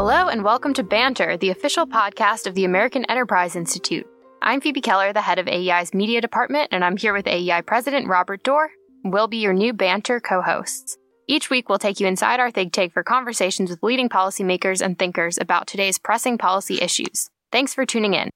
Hello, and welcome to Banter, the official podcast of the American Enterprise Institute. I'm Phoebe Keller, the head of AEI's media department, and I'm here with AEI President Robert Doar. We'll be your new Banter co hosts. Each week, we'll take you inside our think tank for conversations with leading policymakers and thinkers about today's pressing policy issues. Thanks for tuning in.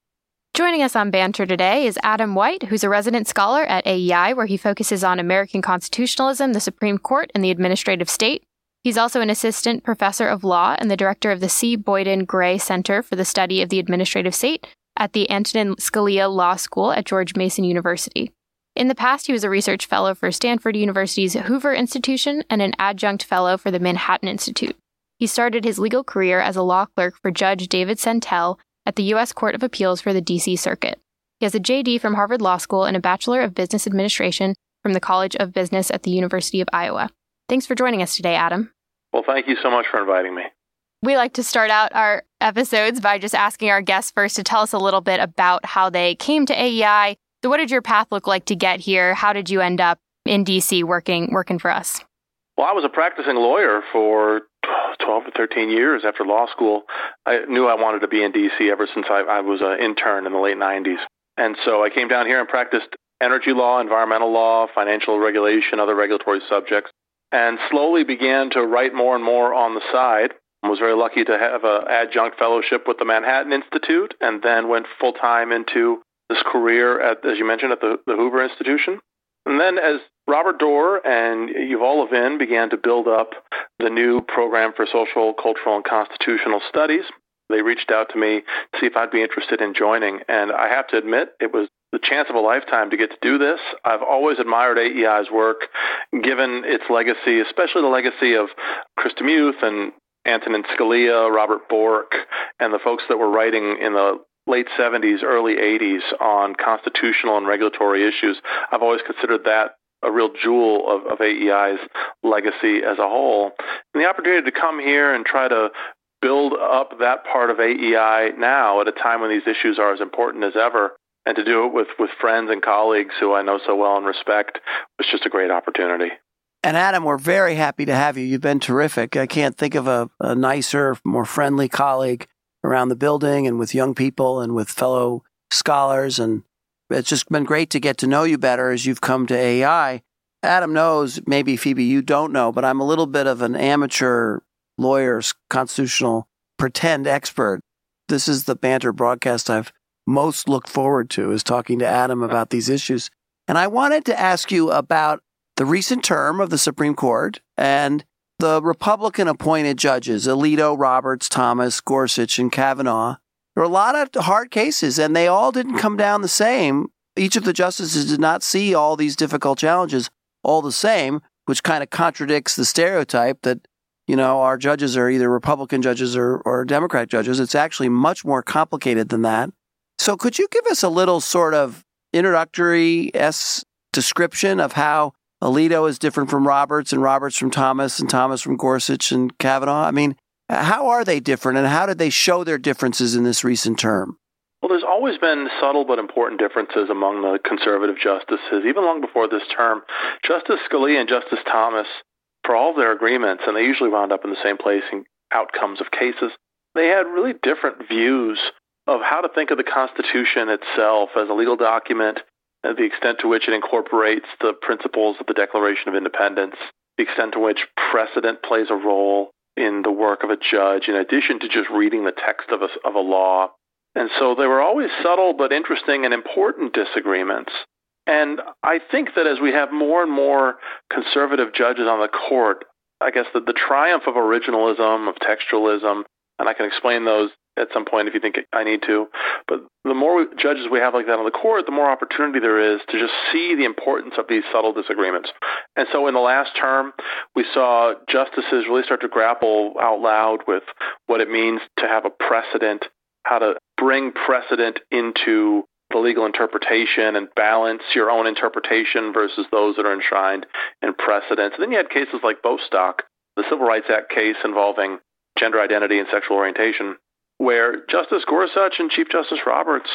Joining us on Banter today is Adam White, who's a resident scholar at AEI, where he focuses on American constitutionalism, the Supreme Court, and the administrative state. He's also an assistant professor of law and the director of the C. Boyden Gray Center for the Study of the Administrative State at the Antonin Scalia Law School at George Mason University. In the past, he was a research fellow for Stanford University's Hoover Institution and an adjunct fellow for the Manhattan Institute. He started his legal career as a law clerk for Judge David Sentelle at the U.S. Court of Appeals for the D.C. Circuit. He has a JD from Harvard Law School and a Bachelor of Business Administration from the College of Business at the University of Iowa. Thanks for joining us today, Adam. Well, thank you so much for inviting me. We like to start out our episodes by just asking our guests first to tell us a little bit about how they came to AEI. So, what did your path look like to get here? How did you end up in DC working working for us? Well, I was a practicing lawyer for 12 to 13 years after law school. I knew I wanted to be in D.C. ever since I, I was an intern in the late 90s. And so I came down here and practiced energy law, environmental law, financial regulation, other regulatory subjects, and slowly began to write more and more on the side. Was very lucky to have an adjunct fellowship with the Manhattan Institute and then went full time into this career at, as you mentioned, at the, the Hoover Institution. And then as Robert Doar and Yuval Levin began to build up the new program for social, cultural, and constitutional studies. They reached out to me to see if I'd be interested in joining. And I have to admit, it was the chance of a lifetime to get to do this. I've always admired AEI's work, given its legacy, especially the legacy of Chris DeMuth and Antonin Scalia, Robert Bork, and the folks that were writing in the late 70s, early 80s on constitutional and regulatory issues. I've always considered that a real jewel of, of AEI's legacy as a whole. And the opportunity to come here and try to build up that part of AEI now at a time when these issues are as important as ever and to do it with, with friends and colleagues who I know so well and respect was just a great opportunity. And Adam, we're very happy to have you. You've been terrific. I can't think of a, a nicer, more friendly colleague around the building and with young people and with fellow scholars. And it's just been great to get to know you better as you've come to AI. Adam knows, maybe Phoebe, you don't know, but I'm a little bit of an amateur lawyer's constitutional pretend expert. This is the banter broadcast I've most looked forward to is talking to Adam about these issues. And I wanted to ask you about the recent term of the Supreme Court and the Republican appointed judges, Alito, Roberts, Thomas, Gorsuch, and Kavanaugh. There were a lot of hard cases, and they all didn't come down the same. Each of the justices did not see all these difficult challenges all the same, which kind of contradicts the stereotype that, you know, our judges are either Republican judges or, or Democrat judges. It's actually much more complicated than that. So, could you give us a little sort of introductory S description of how Alito is different from Roberts and Roberts from Thomas and Thomas from Gorsuch and Kavanaugh? I mean, how are they different and how did they show their differences in this recent term? Well, there's always been subtle but important differences among the conservative justices, even long before this term. Justice Scalia and Justice Thomas, for all their agreements, and they usually wound up in the same place in outcomes of cases, they had really different views of how to think of the Constitution itself as a legal document, and the extent to which it incorporates the principles of the Declaration of Independence, the extent to which precedent plays a role in the work of a judge, in addition to just reading the text of a, of a law. And so there were always subtle but interesting and important disagreements. And I think that as we have more and more conservative judges on the court, I guess that the triumph of originalism, of textualism, and I can explain those at some point if you think I need to. But the more judges we have like that on the court, the more opportunity there is to just see the importance of these subtle disagreements. And so in the last term, we saw justices really start to grapple out loud with what it means to have a precedent, how to bring precedent into the legal interpretation and balance your own interpretation versus those that are enshrined in precedents. And then you had cases like Bostock, the Civil Rights Act case involving gender identity and sexual orientation, where Justice Gorsuch and Chief Justice Roberts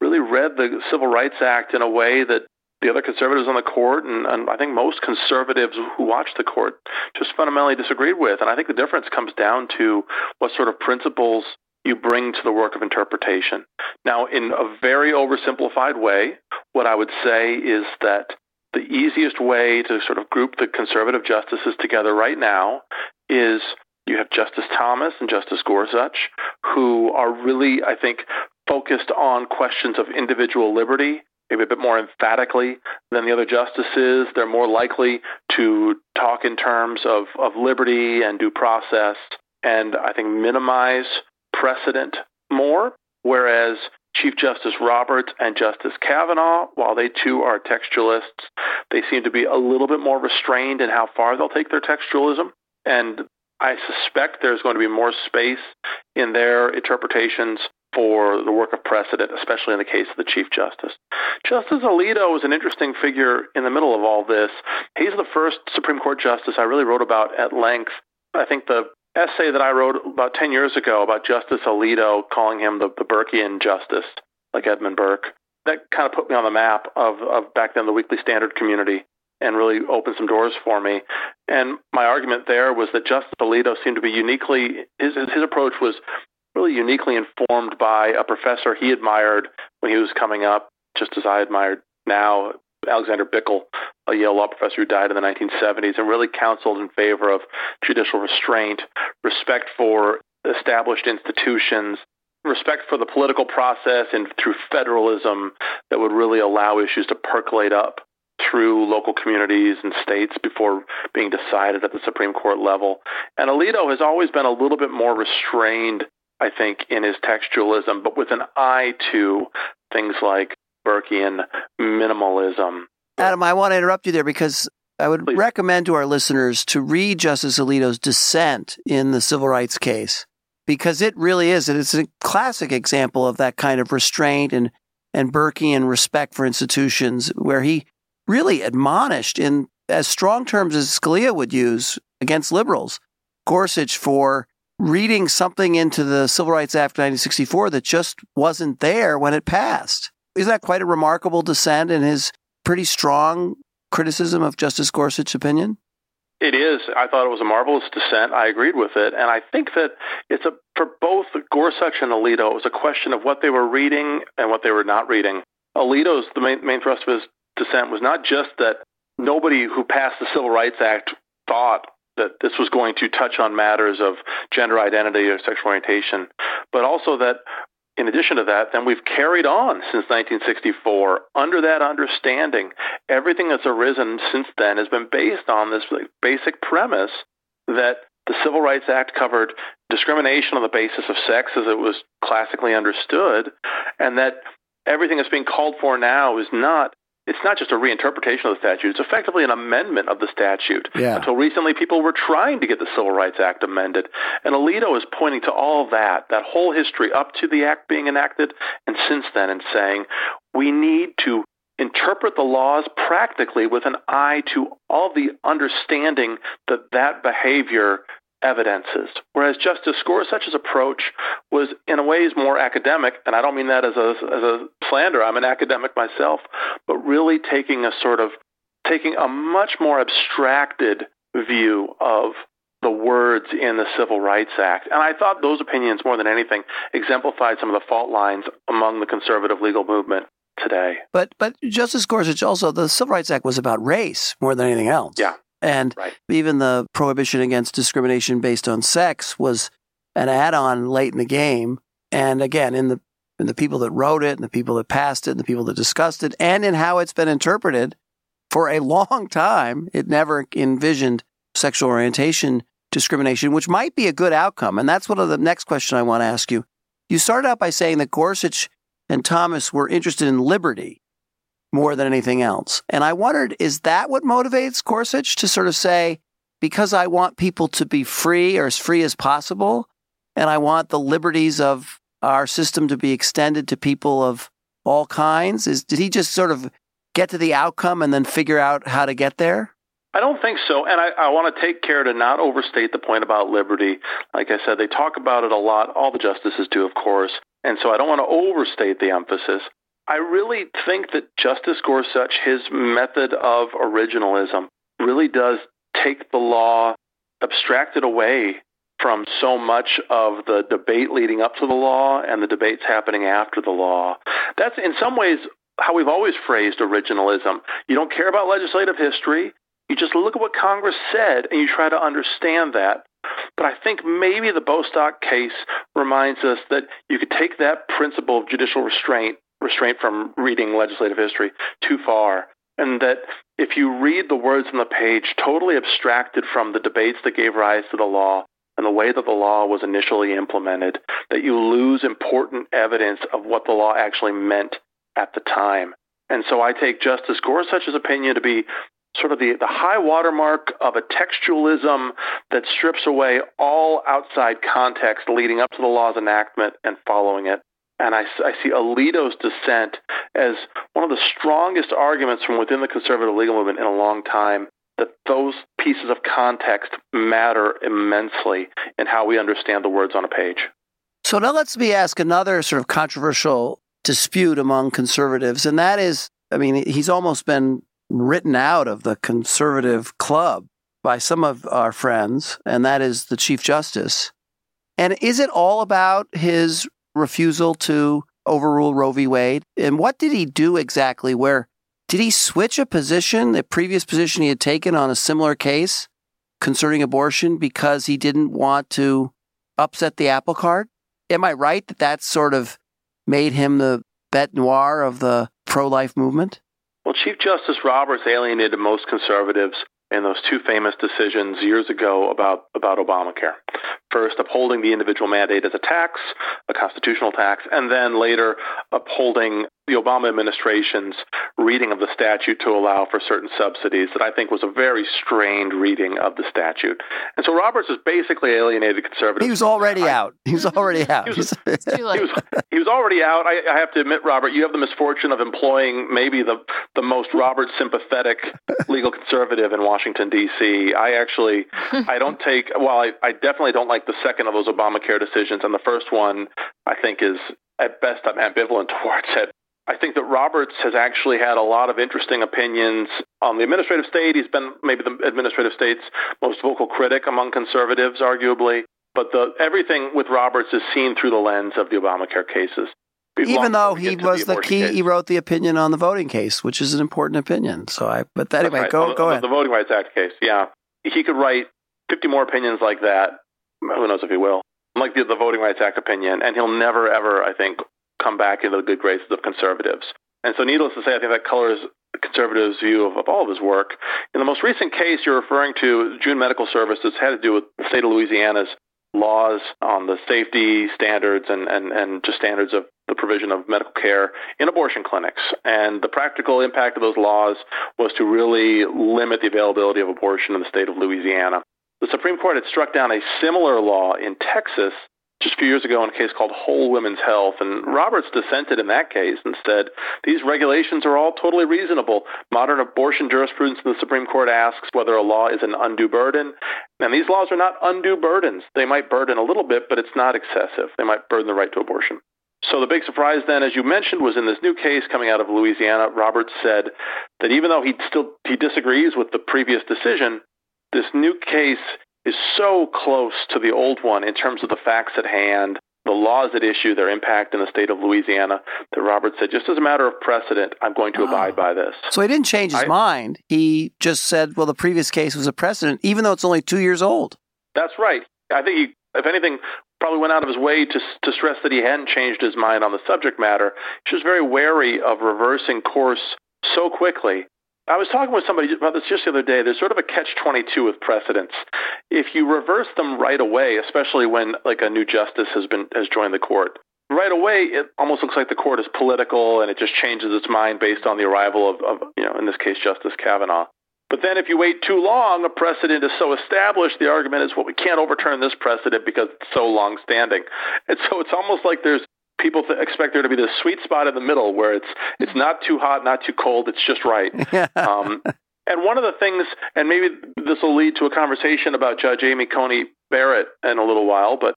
really read the Civil Rights Act in a way that the other conservatives on the court, and, and I think most conservatives who watch the court just fundamentally disagreed with. And I think the difference comes down to what sort of principles you bring to the work of interpretation. Now, in a very oversimplified way, what I would say is that the easiest way to sort of group the conservative justices together right now is you have Justice Thomas and Justice Gorsuch, who are really, I think, focused on questions of individual liberty, maybe a bit more emphatically than the other justices. They're more likely to talk in terms of, of liberty and due process, and I think minimize precedent more. Whereas Chief Justice Roberts and Justice Kavanaugh, while they too are textualists, they seem to be a little bit more restrained in how far they'll take their textualism. And I suspect there's going to be more space in their interpretations for the work of precedent, especially in the case of the Chief Justice. Justice Alito is an interesting figure in the middle of all this. He's the first Supreme Court justice I really wrote about at length. I think the essay that I wrote about 10 years ago about Justice Alito, calling him the, the Burkean justice, like Edmund Burke, that kind of put me on the map of, of back then the Weekly Standard community and really opened some doors for me. And my argument there was that Justice Alito seemed to be uniquely, his, his approach was really uniquely informed by a professor he admired when he was coming up, just as I admired now, Alexander Bickel, a Yale law professor who died in the 1970s, and really counseled in favor of judicial restraint, respect for established institutions, respect for the political process, and through federalism that would really allow issues to percolate up through local communities and states before being decided at the Supreme Court level. And Alito has always been a little bit more restrained, I think, in his textualism, but with an eye to things like Burkean minimalism. Adam, I want to interrupt you there because I would Please. recommend to our listeners to read Justice Alito's dissent in the civil rights case because it really is. It's a classic example of that kind of restraint and, and Burkean respect for institutions where he really admonished in as strong terms as Scalia would use against liberals, Gorsuch for reading something into the Civil Rights Act of 1964 that just wasn't there when it passed. Isn't that quite a remarkable dissent in his pretty strong criticism of Justice Gorsuch's opinion? It is. I thought it was a marvelous dissent. I agreed with it, and I think that it's a for both Gorsuch and Alito. It was a question of what they were reading and what they were not reading. Alito's the main, main thrust of his dissent was not just that nobody who passed the Civil Rights Act thought that this was going to touch on matters of gender identity or sexual orientation, but also that in addition to that, then we've carried on since 1964 under that understanding. Everything that's arisen since then has been based on this basic premise that the Civil Rights Act covered discrimination on the basis of sex as it was classically understood, and that everything that's being called for now is not it's not just a reinterpretation of the statute, it's effectively an amendment of the statute. Yeah. Until recently, people were trying to get the Civil Rights Act amended. And Alito is pointing to all that, that whole history up to the act being enacted and since then, and saying we need to interpret the laws practically with an eye to all the understanding that that behavior evidences. Whereas Justice Gorsuch's approach was, in a ways, more academic, and I don't mean that as a, as a slander. I'm an academic myself, but really taking a sort of taking a much more abstracted view of the words in the Civil Rights Act. And I thought those opinions, more than anything, exemplified some of the fault lines among the conservative legal movement today. But but Justice Gorsuch also the Civil Rights Act was about race more than anything else. Yeah. And Right. even the prohibition against discrimination based on sex was an add-on late in the game. And again, in the in the people that wrote it, and the people that passed it, and the people that discussed it, and in how it's been interpreted for a long time, it never envisioned sexual orientation discrimination, which might be a good outcome. And that's one of the next question I want to ask you. You started out by saying that Gorsuch and Thomas were interested in liberty more than anything else. And I wondered, is that what motivates Gorsuch to sort of say, because I want people to be free or as free as possible, and I want the liberties of our system to be extended to people of all kinds? Is did he just sort of get to the outcome and then figure out how to get there? I don't think so. And I, I want to take care to not overstate the point about liberty. Like I said, they talk about it a lot. All the justices do, of course. And so I don't want to overstate the emphasis. I really think that Justice Gorsuch, his method of originalism, really does take the law, abstract it away from so much of the debate leading up to the law and the debates happening after the law. That's in some ways how we've always phrased originalism. You don't care about legislative history. You just look at what Congress said and you try to understand that. But I think maybe the Bostock case reminds us that you could take that principle of judicial restraint, restraint from reading legislative history, too far. And that if you read the words on the page totally abstracted from the debates that gave rise to the law and the way that the law was initially implemented, that you lose important evidence of what the law actually meant at the time. And so I take Justice Gorsuch's opinion to be sort of the, the high watermark of a textualism that strips away all outside context leading up to the law's enactment and following it. And I, I see Alito's dissent as one of the strongest arguments from within the conservative legal movement in a long time that those pieces of context matter immensely in how we understand the words on a page. So now let's me ask another sort of controversial dispute among conservatives, and that is I mean, he's almost been written out of the conservative club by some of our friends, and that is the Chief Justice. And is it all about his refusal to overrule Roe v. Wade? And what did he do exactly? Where did he switch a position, the previous position he had taken on a similar case concerning abortion, because he didn't want to upset the apple cart? Am I right that that sort of made him the bête noire of the pro life movement? Well, Chief Justice Roberts alienated most conservatives in those two famous decisions years ago about, about Obamacare. First, upholding the individual mandate as a tax, a constitutional tax, and then later upholding the Obama administration's reading of the statute to allow for certain subsidies that I think was a very strained reading of the statute. And so Roberts has basically alienated conservatives. He was already I, out. He was already out. He was, he was, he was already out. I, I, have to admit, Robert, you have the misfortune of employing maybe the, the most Robert sympathetic legal conservative in Washington, D.C. I actually, I don't take, well, I, I definitely don't like the second of those Obamacare decisions. And the first one, I think, is at best I'm ambivalent towards it. I think that Roberts has actually had a lot of interesting opinions on the administrative state. He's been maybe the administrative state's most vocal critic among conservatives, arguably. But the, everything with Roberts is seen through the lens of the Obamacare cases. Even though he was the, the key, case. he wrote the opinion on the voting case, which is an important opinion. So I, but anyway, right. go go ahead. The Voting Rights Act case, yeah, he could write 50 more opinions like that. Who knows if he will? Like the, the Voting Rights Act opinion, and he'll never ever, I think, come back into the good graces of conservatives. And so, needless to say, I think that colors conservatives' view of, of, all of his work. In the most recent case you're referring to, June Medical Services had to do with the state of Louisiana's laws on the safety standards and, and, and just standards of the provision of medical care in abortion clinics. And the practical impact of those laws was to really limit the availability of abortion in the state of Louisiana. The Supreme Court had struck down a similar law in Texas just a few years ago in a case called Whole Women's Health. And Roberts dissented in that case and said these regulations are all totally reasonable. Modern abortion jurisprudence in the Supreme Court asks whether a law is an undue burden. And these laws are not undue burdens. They might burden a little bit, but it's not excessive. They might burden the right to abortion. So the big surprise then, as you mentioned, was in this new case coming out of Louisiana. Roberts said that even though he still he disagrees with the previous decision, this new case is so close to the old one in terms of the facts at hand, the laws at issue, their impact in the state of Louisiana, that Robert said, just as a matter of precedent, I'm going to oh. abide by this. So he didn't change his I, mind. He just said, well, the previous case was a precedent, even though it's only two years old. That's right. I think he, if anything, probably went out of his way to, to stress that he hadn't changed his mind on the subject matter. He was very wary of reversing course so quickly I was talking with somebody about this just the other day. There's sort of a catch 22 with precedents. If you reverse them right away, especially when like a new justice has been has joined the court, right away it almost looks like the court is political and it just changes its mind based on the arrival of, of you know in this case Justice Kavanaugh. But then if you wait too long, a precedent is so established, the argument is, well, we can't overturn this precedent because it's so long standing. And so it's almost like there's people th- expect there to be this sweet spot in the middle where it's it's not too hot, not too cold, it's just right. um, and one of the things, and maybe this will lead to a conversation about Judge Amy Coney Barrett in a little while, but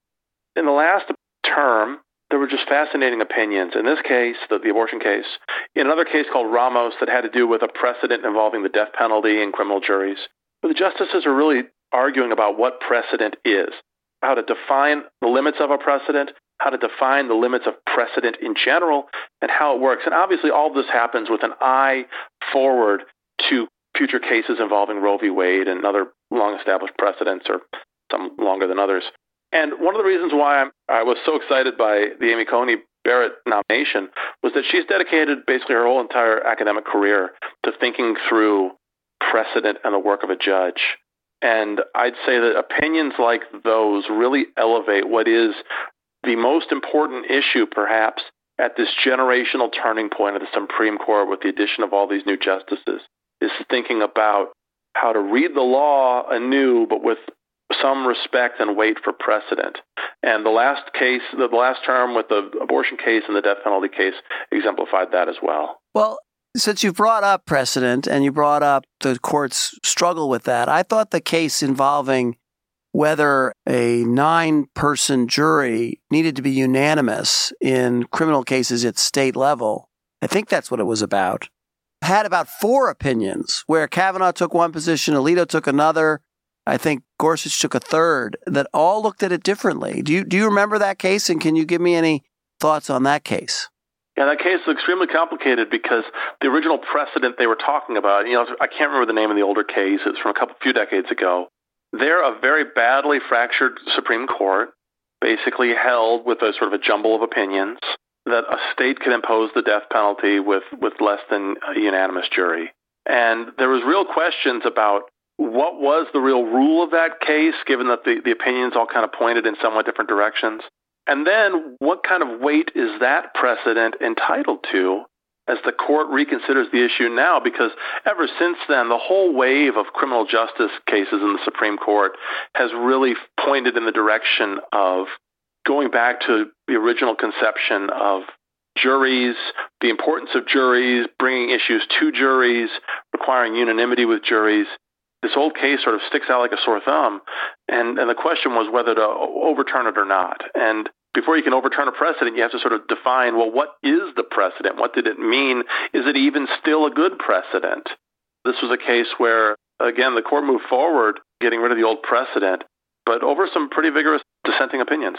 in the last term, there were just fascinating opinions. In this case, the, the abortion case, in another case called Ramos that had to do with a precedent involving the death penalty and criminal juries, where the justices are really arguing about what precedent is, how to define the limits of a precedent, how to define the limits of precedent in general, and how it works. And obviously, all this happens with an eye forward to future cases involving Roe v. Wade and other long established precedents, or some longer than others. And one of the reasons why I'm, I was so excited by the Amy Coney Barrett nomination was that she's dedicated basically her whole entire academic career to thinking through precedent and the work of a judge. And I'd say that opinions like those really elevate what is the most important issue, perhaps, at this generational turning point of the Supreme Court with the addition of all these new justices, is thinking about how to read the law anew, but with some respect and weight for precedent. And the last case, the last term with the abortion case and the death penalty case exemplified that as well. Well, since you brought up precedent and you brought up the court's struggle with that, I thought the case involving whether a nine person jury needed to be unanimous in criminal cases at state level. I think that's what it was about. Had about four opinions where Kavanaugh took one position, Alito took another. I think Gorsuch took a third that all looked at it differently. Do you, do you remember that case? And can you give me any thoughts on that case? Yeah, that case is extremely complicated because the original precedent they were talking about, you know, I can't remember the name of the older case. It's from a couple few decades ago. They're a very badly fractured Supreme Court, basically held with a sort of a jumble of opinions that a state can impose the death penalty with, with less than a unanimous jury. And there was real questions about what was the real rule of that case, given that the, the opinions all kind of pointed in somewhat different directions. And then what kind of weight is that precedent entitled to as the court reconsiders the issue now because ever since then, the whole wave of criminal justice cases in the Supreme Court has really pointed in the direction of going back to the original conception of juries, the importance of juries, bringing issues to juries, requiring unanimity with juries. This old case sort of sticks out like a sore thumb, and, and the question was whether to overturn it or not. And before you can overturn a precedent, you have to sort of define, well, what is the precedent? What did it mean? Is it even still a good precedent? This was a case where, again, the court moved forward, getting rid of the old precedent, but over some pretty vigorous dissenting opinions.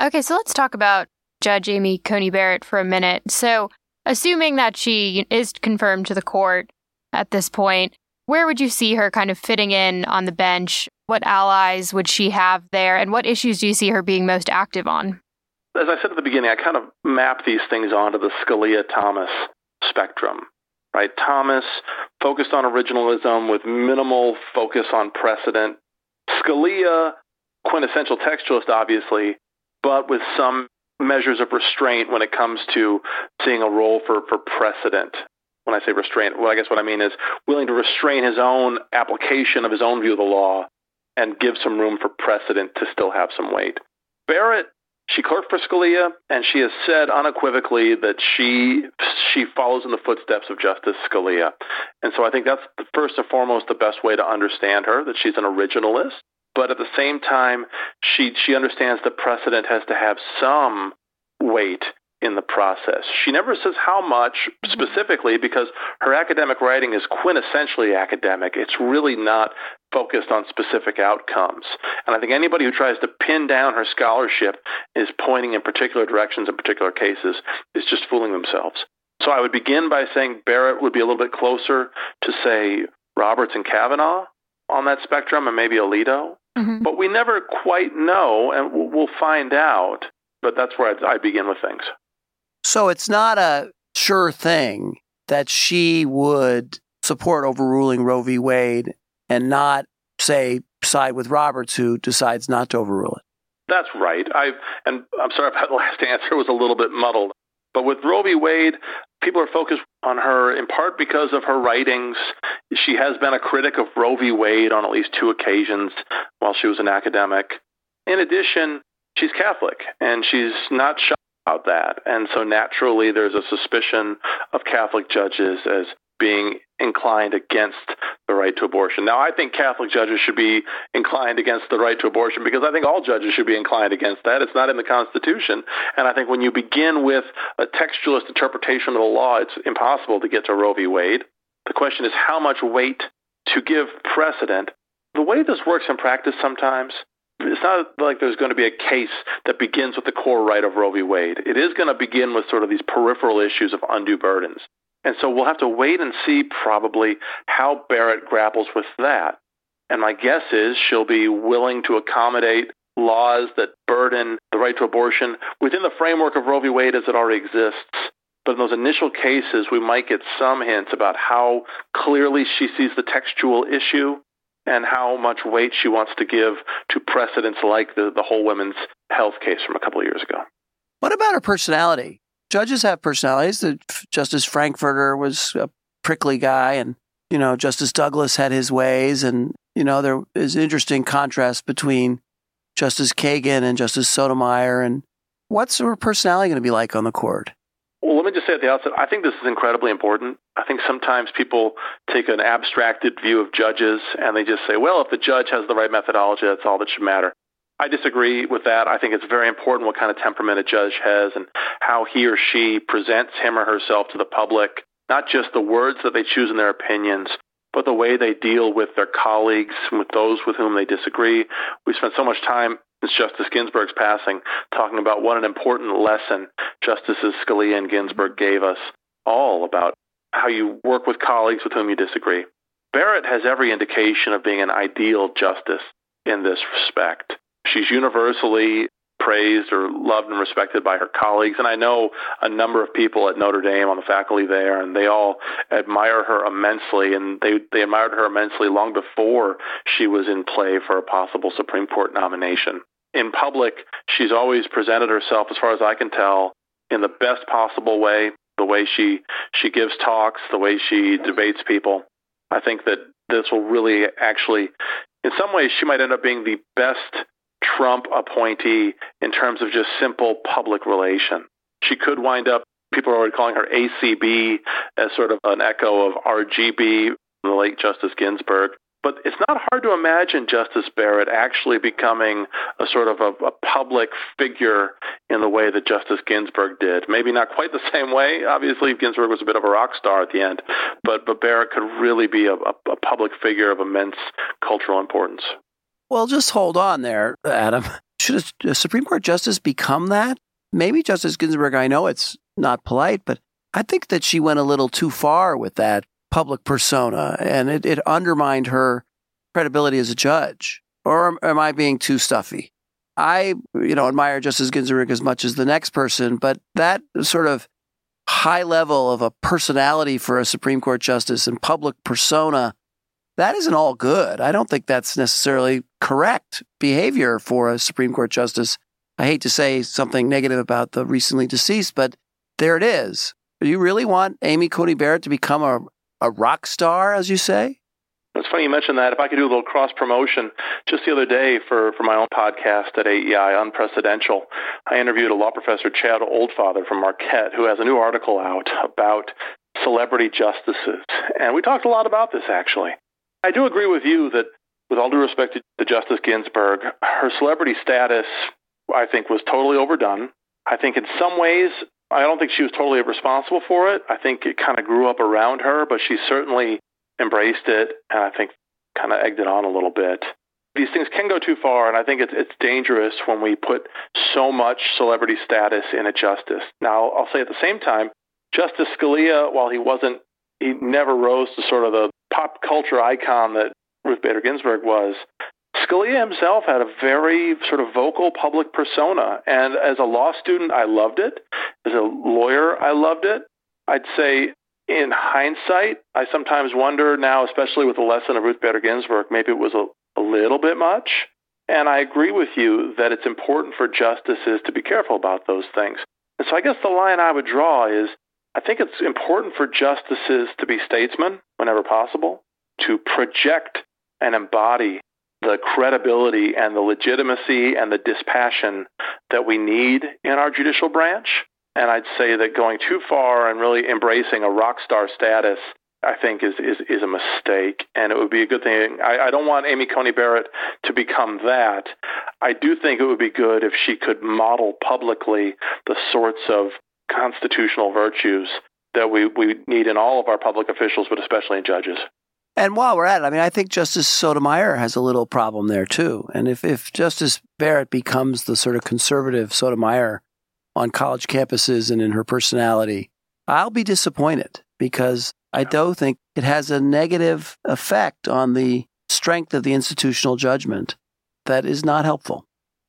Okay, so let's talk about Judge Amy Coney Barrett for a minute. So, assuming that she is confirmed to the court at this point, where would you see her kind of fitting in on the bench? What allies would she have there? And what issues do you see her being most active on? As I said at the beginning, I kind of map these things onto the Scalia Thomas spectrum. Right? Thomas focused on originalism with minimal focus on precedent. Scalia, quintessential textualist, obviously, but with some measures of restraint when it comes to seeing a role for, for precedent when I say restraint, well, I guess what I mean is willing to restrain his own application of his own view of the law and give some room for precedent to still have some weight. Barrett, she clerked for Scalia, and she has said unequivocally that she she follows in the footsteps of Justice Scalia, and so I think that's the first and foremost the best way to understand her that she's an originalist. But at the same time, she she understands that precedent has to have some weight in the process. She never says how much specifically because her academic writing is quintessentially academic. It's really not focused on specific outcomes. And I think anybody who tries to pin down her scholarship is pointing in particular directions in particular cases is just fooling themselves. So I would begin by saying Barrett would be a little bit closer to, say, Roberts and Kavanaugh on that spectrum and maybe Alito. Mm-hmm. But we never quite know, and we'll find out. But that's where I begin with things. So it's not a sure thing that she would support overruling Roe v. Wade and not, say, side with Roberts, who decides not to overrule it. That's right. I and I'm sorry if that last answer was a little bit muddled. But with Roe v. Wade, people are focused on her in part because of her writings. She has been a critic of Roe v. Wade on at least two occasions while she was an academic. In addition, she's Catholic, and she's not shy about that. And so naturally, there's a suspicion of Catholic judges as being inclined against the right to abortion. Now, I think Catholic judges should be inclined against the right to abortion because I think all judges should be inclined against that. It's not in the Constitution. And I think when you begin with a textualist interpretation of the law, it's impossible to get to Roe v. Wade. The question is how much weight to give precedent. The way this works in practice sometimes, it's not like there's going to be a case that begins with the core right of Roe v. Wade. It is going to begin with sort of these peripheral issues of undue burdens. And so we'll have to wait and see probably how Barrett grapples with that. And my guess is she'll be willing to accommodate laws that burden the right to abortion within the framework of Roe v. Wade as it already exists. But in those initial cases, we might get some hints about how clearly she sees the textual issue and how much weight she wants to give to precedents like the, the whole women's health case from a couple of years ago. What about her personality? Judges have personalities. Justice Frankfurter was a prickly guy, and you know Justice Douglas had his ways, and you know there is interesting contrast between Justice Kagan and Justice Sotomayor. And what's her personality going to be like on the court? Let me just say at the outset, I think this is incredibly important. I think sometimes people take an abstracted view of judges and they just say, well, if the judge has the right methodology, that's all that should matter. I disagree with that. I think it's very important what kind of temperament a judge has and how he or she presents him or herself to the public, not just the words that they choose in their opinions, but the way they deal with their colleagues, with those with whom they disagree. We spent so much time since Justice Ginsburg's passing talking about what an important lesson Justices Scalia and Ginsburg gave us all about how you work with colleagues with whom you disagree. Barrett has every indication of being an ideal justice in this respect. She's universally praised or loved and respected by her colleagues. And I know a number of people at Notre Dame on the faculty there, and they all admire her immensely. And they, they admired her immensely long before she was in play for a possible Supreme Court nomination. In public, she's always presented herself, as far as I can tell, in the best possible way. The way she she gives talks, the way she debates people. I think that this will really actually, in some ways, she might end up being the best Trump appointee in terms of just simple public relation. She could wind up, people are already calling her ACB as sort of an echo of RGB, the late Justice Ginsburg. But it's not hard to imagine Justice Barrett actually becoming a sort of a, a, public figure in the way that Justice Ginsburg did. Maybe not quite the same way. Obviously, Ginsburg was a bit of a rock star at the end, but, but Barrett could really be a, a, a public figure of immense cultural importance. Well, just hold on there, Adam. Should a Supreme Court justice become that? Maybe Justice Ginsburg, I know it's not polite, but I think that she went a little too far with that public persona and it, it undermined her credibility as a judge. Or am I being too stuffy? I, you know, admire Justice Ginsburg as much as the next person, but that sort of high level of a personality for a Supreme Court justice and public persona that isn't all good. I don't think that's necessarily correct behavior for a Supreme Court justice. I hate to say something negative about the recently deceased, but there it is. Do you really want Amy Coney Barrett to become a, a rock star, as you say? It's funny you mentioned that. If I could do a little cross promotion, just the other day for, for my own podcast at AEI, Unprecedential, I interviewed a law professor, Chad Oldfather from Marquette, who has a new article out about celebrity justices. And we talked a lot about this, actually. I do agree with you that, with all due respect to Justice Ginsburg, her celebrity status, I think, was totally overdone. I think in some ways, I don't think she was totally responsible for it. I think it kind of grew up around her, but she certainly embraced it, and I think kind of egged it on a little bit. These things can go too far, and I think it's, it's dangerous when we put so much celebrity status in a justice. Now, I'll say at the same time, Justice Scalia, while he wasn't, he never rose to sort of the pop culture icon that Ruth Bader Ginsburg was, Scalia himself had a very sort of vocal public persona. And as a law student, I loved it. As a lawyer, I loved it. I'd say in hindsight, I sometimes wonder now, especially with the lesson of Ruth Bader Ginsburg, maybe it was a, a little bit much. And I agree with you that it's important for justices to be careful about those things. And so I guess the line I would draw is I think it's important for justices to be statesmen whenever possible, to project and embody the credibility and the legitimacy and the dispassion that we need in our judicial branch. And I'd say that going too far and really embracing a rock star status I think is, is, is a mistake, and it would be a good thing. I, I don't want Amy Coney Barrett to become that. I do think it would be good if she could model publicly the sorts of constitutional virtues that we, we need in all of our public officials, but especially in judges. And while we're at it, I mean, I think Justice Sotomayor has a little problem there too. And if, if Justice Barrett becomes the sort of conservative Sotomayor on college campuses and in her personality, I'll be disappointed because I do think it has a negative effect on the strength of the institutional judgment that is not helpful.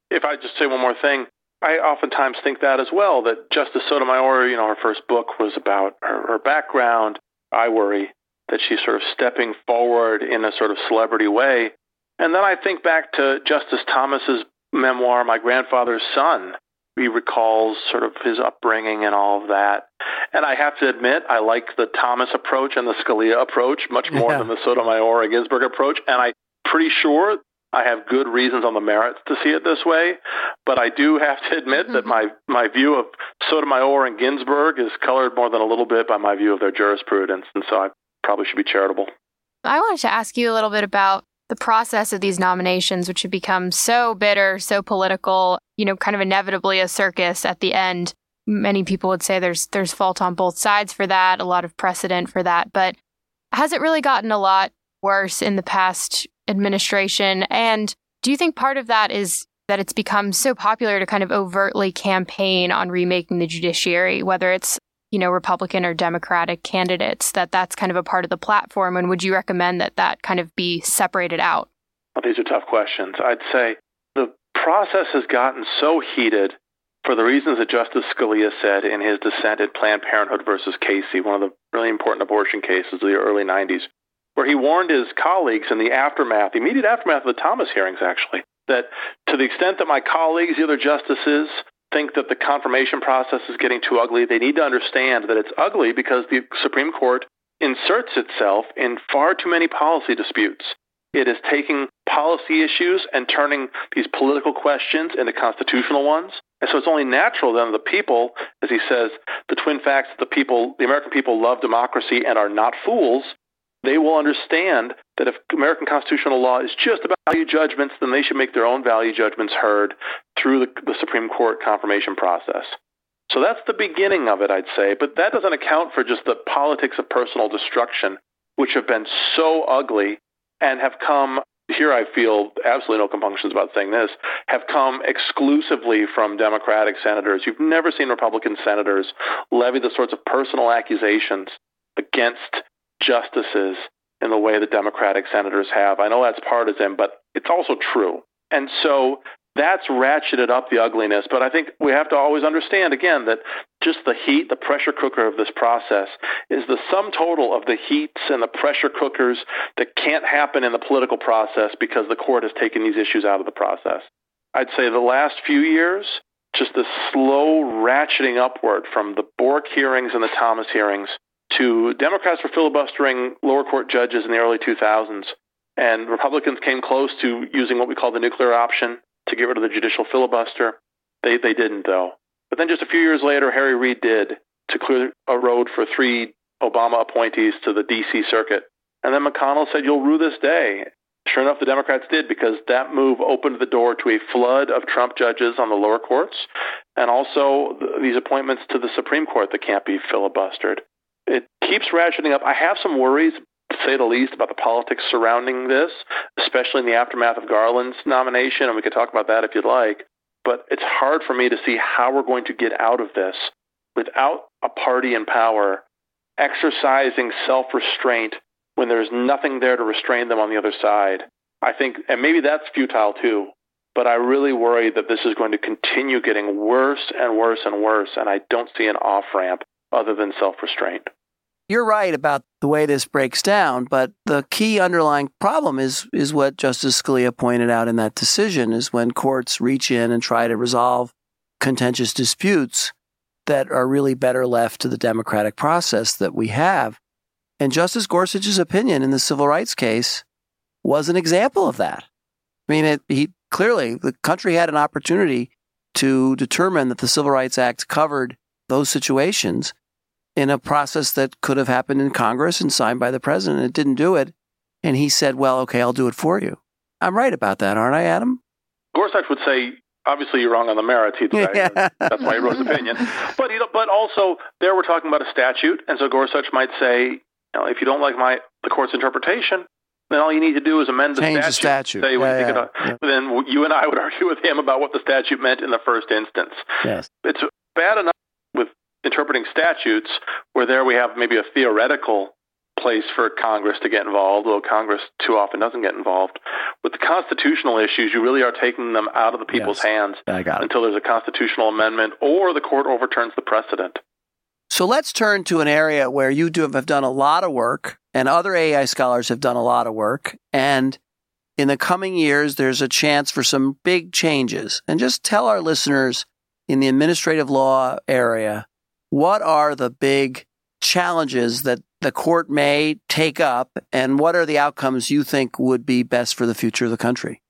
If I just say one more thing, I oftentimes think that as well, that Justice Sotomayor, you know, her first book was about her, her background. I worry that she's sort of stepping forward in a sort of celebrity way. And then I think back to Justice Thomas's memoir, My Grandfather's Son. He recalls sort of his upbringing and all of that. And I have to admit, I like the Thomas approach and the Scalia approach much more yeah. than the Sotomayor and Ginsburg approach. And I'm pretty sure I have good reasons on the merits to see it this way, but I do have to admit mm-hmm. that my, my view of Sotomayor and Ginsburg is colored more than a little bit by my view of their jurisprudence, and so I probably should be charitable. I wanted to ask you a little bit about the process of these nominations, which have become so bitter, so political, you know, kind of inevitably a circus at the end. Many people would say there's there's fault on both sides for that, a lot of precedent for that, but has it really gotten a lot worse in the past administration? And do you think part of that is that it's become so popular to kind of overtly campaign on remaking the judiciary, whether it's you know Republican or Democratic candidates, that that's kind of a part of the platform? And would you recommend that that kind of be separated out? Well, these are tough questions. I'd say the process has gotten so heated for the reasons that Justice Scalia said in his dissent in Planned Parenthood versus Casey, one of the really important abortion cases of the early 90s, where he warned his colleagues in the aftermath, the immediate aftermath of the Thomas hearings, actually, that to the extent that my colleagues, the other justices, think that the confirmation process is getting too ugly, they need to understand that it's ugly because the Supreme Court inserts itself in far too many policy disputes. It is taking policy issues and turning these political questions into constitutional ones. And so it's only natural then the people, as he says, the twin facts that the people, the American people love democracy and are not fools, they will understand that if American constitutional law is just about value judgments, then they should make their own value judgments heard through the, the Supreme Court confirmation process. So that's the beginning of it, I'd say. But that doesn't account for just the politics of personal destruction, which have been so ugly and have come here I feel absolutely no compunctions about saying this, have come exclusively from Democratic senators. You've never seen Republican senators levy the sorts of personal accusations against justices in the way the Democratic senators have. I know that's partisan, but it's also true. And so that's ratcheted up the ugliness. But I think we have to always understand again that just the heat, the pressure cooker of this process is the sum total of the heats and the pressure cookers that can't happen in the political process because the court has taken these issues out of the process. I'd say the last few years, just the slow ratcheting upward from the Bork hearings and the Thomas hearings to Democrats were filibustering lower court judges in the early 2000s, and Republicans came close to using what we call the nuclear option to get rid of the judicial filibuster. They, they didn't, though. But then just a few years later, Harry Reid did to clear a road for three Obama appointees to the D.C. circuit. And then McConnell said, You'll rue this day. Sure enough, the Democrats did because that move opened the door to a flood of Trump judges on the lower courts and also these appointments to the Supreme Court that can't be filibustered it keeps ratcheting up. I have some worries, to say the least, about the politics surrounding this, especially in the aftermath of Garland's nomination, and we could talk about that if you'd like. But it's hard for me to see how we're going to get out of this without a party in power exercising self restraint when there's nothing there to restrain them on the other side. I think, and maybe that's futile too, but I really worry that this is going to continue getting worse and worse and worse, and I don't see an off ramp other than self restraint. You're right about the way this breaks down, but the key underlying problem is is what Justice Scalia pointed out in that decision is when courts reach in and try to resolve contentious disputes that are really better left to the democratic process that we have. And Justice Gorsuch's opinion in the civil rights case was an example of that. I mean, it, he clearly the country had an opportunity to determine that the Civil Rights Act covered those situations, in a process that could have happened in Congress and signed by the president. It didn't do it. And he said, well, okay, I'll do it for you. I'm right about that, aren't I, Adam? Gorsuch would say, obviously you're wrong on the merits. He'd say, yeah. that's why he wrote his opinion. But, you know, but also there we're talking about a statute. And so Gorsuch might say, you know, if you don't like my the court's interpretation, then all you need to do is amend the Change statute. The statute. Say yeah, yeah, yeah. Then you and I would argue with him about what the statute meant in the first instance. Yes. It's bad enough interpreting statutes where there we have maybe a theoretical place for Congress to get involved, though Congress too often doesn't get involved. With the constitutional issues, you really are taking them out of the people's yes. hands until there's a constitutional amendment or the court overturns the precedent. So let's turn to an area where you do have done a lot of work and other AEI scholars have done a lot of work. And in the coming years, there's a chance for some big changes. And just tell our listeners in the administrative law area, what are the big challenges that the court may take up, and what are the outcomes you think would be best for the future of the country?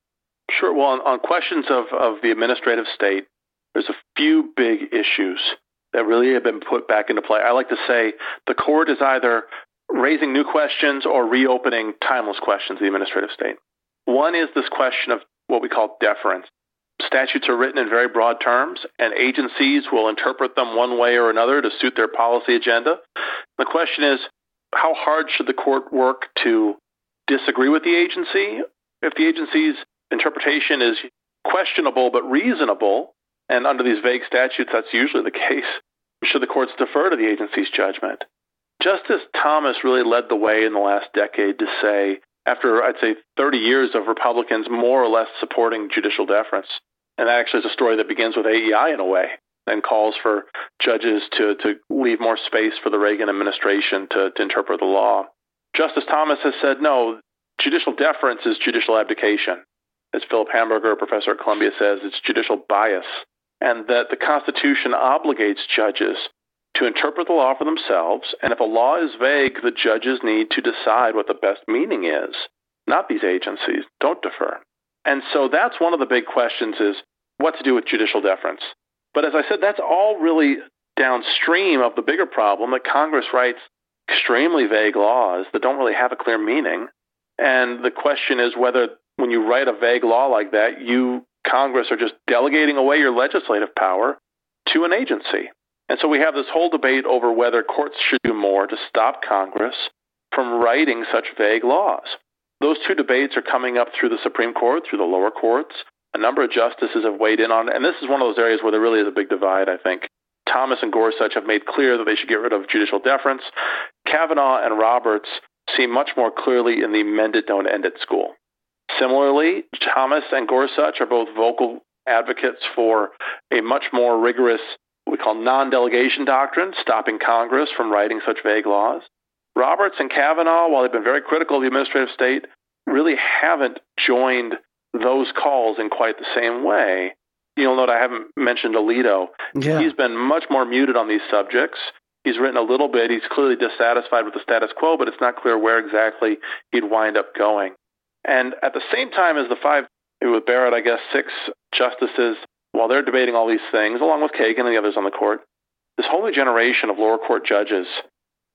Sure. Well, on, on questions of, of the administrative state, there's a few big issues that really have been put back into play. I like to say the court is either raising new questions or reopening timeless questions of the administrative state. One is this question of what we call deference. Statutes are written in very broad terms, and agencies will interpret them one way or another to suit their policy agenda. The question is, how hard should the court work to disagree with the agency? If the agency's interpretation is questionable but reasonable, and under these vague statutes that's usually the case, should the courts defer to the agency's judgment? Justice Thomas really led the way in the last decade to say, after I'd say 30 years of Republicans more or less supporting judicial deference, and that actually is a story that begins with AEI in a way and calls for judges to, to leave more space for the Reagan administration to, to interpret the law. Justice Thomas has said, no, judicial deference is judicial abdication. As Philip Hamburger, a professor at Columbia, says, it's judicial bias. And that the Constitution obligates judges to interpret the law for themselves, and if a law is vague, the judges need to decide what the best meaning is, not these agencies. Don't defer. And so that's one of the big questions is what to do with judicial deference. But as I said, that's all really downstream of the bigger problem that Congress writes extremely vague laws that don't really have a clear meaning. And the question is whether when you write a vague law like that, you, Congress, are just delegating away your legislative power to an agency. And so we have this whole debate over whether courts should do more to stop Congress from writing such vague laws. Those two debates are coming up through the Supreme Court, through the lower courts. A number of justices have weighed in on it, and this is one of those areas where there really is a big divide, I think. Thomas and Gorsuch have made clear that they should get rid of judicial deference. Kavanaugh and Roberts seem much more clearly in the mend it, don't end it school. Similarly, Thomas and Gorsuch are both vocal advocates for a much more rigorous, we call non delegation doctrine, stopping Congress from writing such vague laws. Roberts and Kavanaugh, while they've been very critical of the administrative state, really haven't joined those calls in quite the same way. You'll note I haven't mentioned Alito. Yeah. He's been much more muted on these subjects. He's written a little bit. He's clearly dissatisfied with the status quo, but it's not clear where exactly he'd wind up going. And at the same time as the five, with Barrett, I guess, six justices, while they're debating all these things, along with Kagan and the others on the court, this whole new generation of lower court judges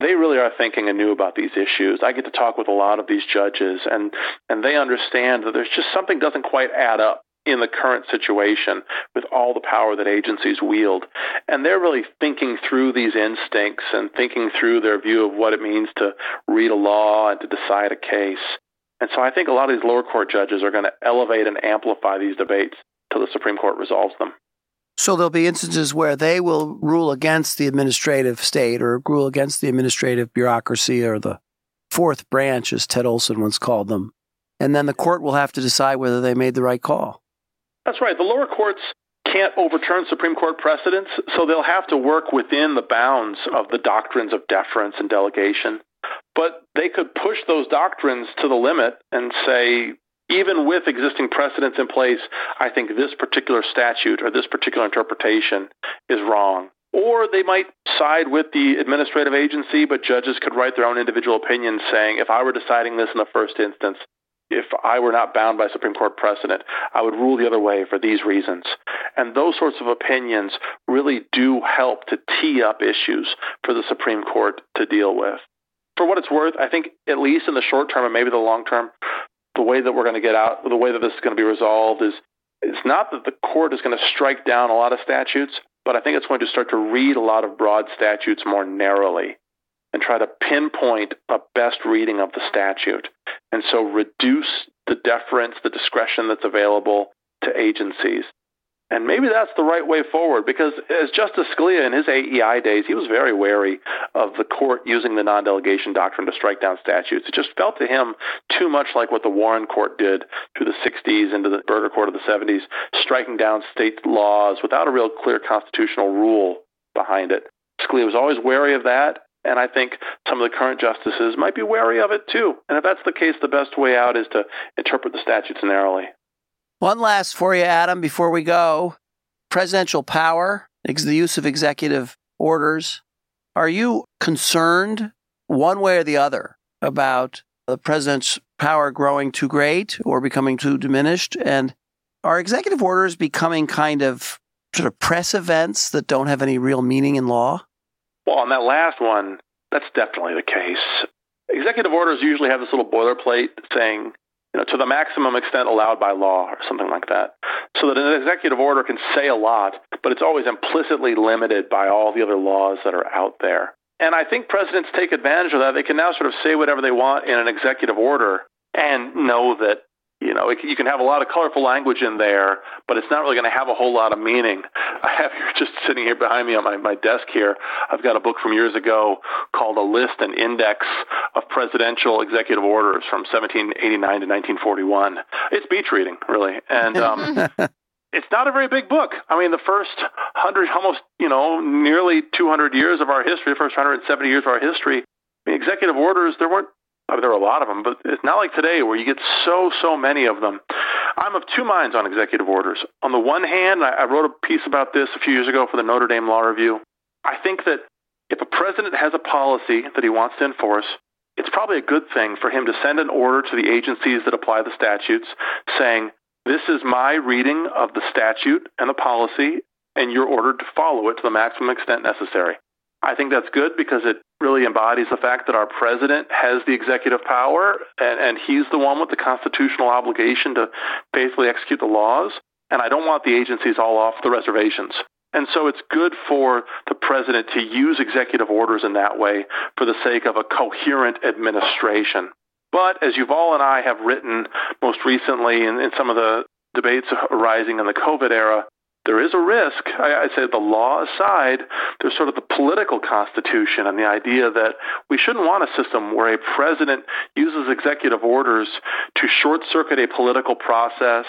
they really are thinking anew about these issues. I get to talk with a lot of these judges, and, and they understand that there's just something doesn't quite add up in the current situation with all the power that agencies wield. And they're really thinking through these instincts and thinking through their view of what it means to read a law and to decide a case. And so I think a lot of these lower court judges are going to elevate and amplify these debates till the Supreme Court resolves them. So there'll be instances where they will rule against the administrative state or rule against the administrative bureaucracy or the fourth branch, as Ted Olson once called them. And then the court will have to decide whether they made the right call. That's right. The lower courts can't overturn Supreme Court precedents, so they'll have to work within the bounds of the doctrines of deference and delegation. But they could push those doctrines to the limit and say, even with existing precedents in place, I think this particular statute or this particular interpretation is wrong. Or they might side with the administrative agency, but judges could write their own individual opinions saying, if I were deciding this in the first instance, if I were not bound by Supreme Court precedent, I would rule the other way for these reasons. And those sorts of opinions really do help to tee up issues for the Supreme Court to deal with. For what it's worth, I think at least in the short term and maybe the long term, the way that we're going to get out, the way that this is going to be resolved is it's not that the court is going to strike down a lot of statutes, but I think it's going to start to read a lot of broad statutes more narrowly and try to pinpoint a best reading of the statute. And so reduce the deference, the discretion that's available to agencies. And maybe that's the right way forward because as Justice Scalia in his AEI days, he was very wary of the court using the non-delegation doctrine to strike down statutes. It just felt to him too much like what the Warren Court did through the 60s into the Burger Court of the 70s, striking down state laws without a real clear constitutional rule behind it. Scalia was always wary of that, and I think some of the current justices might be wary of it too. And if that's the case, the best way out is to interpret the statutes narrowly. One last for you, Adam, before we go. Presidential power, the use of executive orders. Are you concerned one way or the other about the president's power growing too great or becoming too diminished? And are executive orders becoming kind of sort of press events that don't have any real meaning in law? Well, on that last one, that's definitely the case. Executive orders usually have this little boilerplate saying you know, to the maximum extent allowed by law or something like that. So that an executive order can say a lot, but it's always implicitly limited by all the other laws that are out there. And I think presidents take advantage of that. They can now sort of say whatever they want in an executive order and know that you know, it, you can have a lot of colorful language in there, but it's not really going to have a whole lot of meaning. I have here just sitting here behind me on my, my desk here. I've got a book from years ago called A List and Index of Presidential Executive Orders from 1789 to 1941. It's beach reading, really. And um, it's not a very big book. I mean, the first hundred, almost, you know, nearly 200 years of our history, the first 170 years of our history, I mean, executive orders, there weren't Mean, there are a lot of them, but it's not like today where you get so, so many of them. I'm of two minds on executive orders. On the one hand, I, I wrote a piece about this a few years ago for the Notre Dame Law Review. I think that if a president has a policy that he wants to enforce, it's probably a good thing for him to send an order to the agencies that apply the statutes saying, this is my reading of the statute and the policy, and you're ordered to follow it to the maximum extent necessary. I think that's good because it really embodies the fact that our president has the executive power and, and he's the one with the constitutional obligation to faithfully execute the laws. And I don't want the agencies all off the reservations. And so it's good for the president to use executive orders in that way for the sake of a coherent administration. But as Yuval and I have written most recently in, in some of the debates arising in the COVID era, there is a risk. I, I say the law aside, there's sort of the political constitution and the idea that we shouldn't want a system where a president uses executive orders to short circuit a political process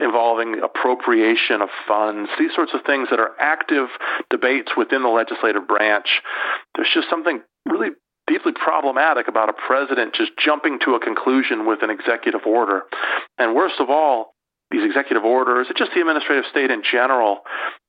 involving appropriation of funds, these sorts of things that are active debates within the legislative branch. There's just something really deeply problematic about a president just jumping to a conclusion with an executive order. And worst of all, these executive orders, just the administrative state in general,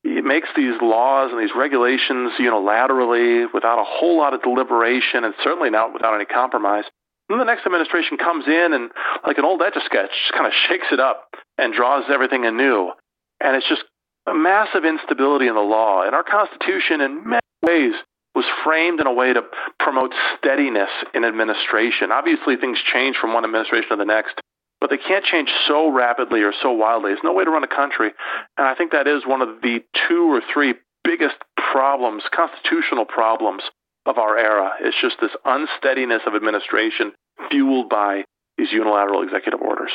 it makes these laws and these regulations unilaterally without a whole lot of deliberation and certainly not without any compromise. And then the next administration comes in and, like an old etch a sketch, just kind of shakes it up and draws everything anew. And it's just a massive instability in the law. And our Constitution, in many ways, was framed in a way to promote steadiness in administration. Obviously, things change from one administration to the next, but they can't change so rapidly or so wildly. There's no way to run a country. And I think that is one of the two or three biggest problems, constitutional problems of our era. It's just this unsteadiness of administration fueled by these unilateral executive orders.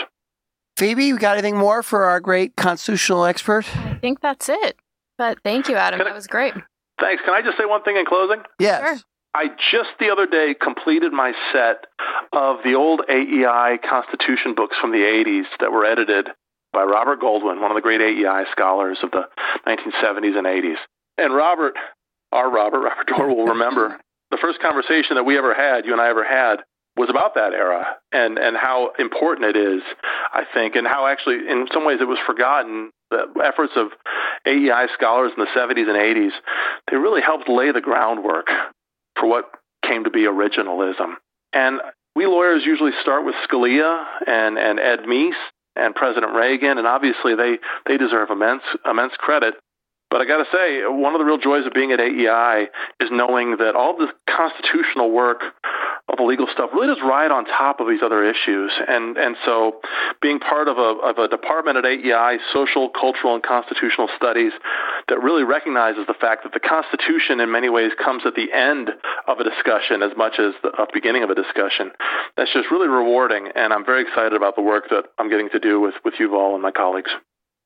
Phoebe, you got anything more for our great constitutional expert? I think that's it. But thank you, Adam. that was great. Thanks. Can I just say one thing in closing? Yes. Sure. I just the other day completed my set of the old AEI Constitution books from the 80s that were edited by Robert Goldwin, one of the great AEI scholars of the 1970s and 80s. And Robert, our Robert, Robert Doar will remember the first conversation that we ever had, you and I ever had, was about that era and, and how important it is, I think, and how actually in some ways it was forgotten. The efforts of AEI scholars in the 70s and 80s, they really helped lay the groundwork for what came to be originalism. And we lawyers usually start with Scalia and, and Ed Meese and President Reagan, and obviously they they deserve immense immense credit. But I got to say, one of the real joys of being at AEI is knowing that all this constitutional work, all the legal stuff, really does ride on top of these other issues. And and so, being part of a of a department at AEI, social, cultural, and constitutional studies, that really recognizes the fact that the Constitution, in many ways, comes at the end of a discussion as much as the beginning of a discussion. That's just really rewarding, and I'm very excited about the work that I'm getting to do with with Yuval and my colleagues.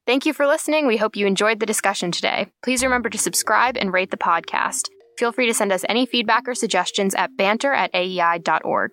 Thank you for listening. We hope you enjoyed the discussion today. Please remember to subscribe and rate the podcast. Feel free to send us any feedback or suggestions at banter at aei.org.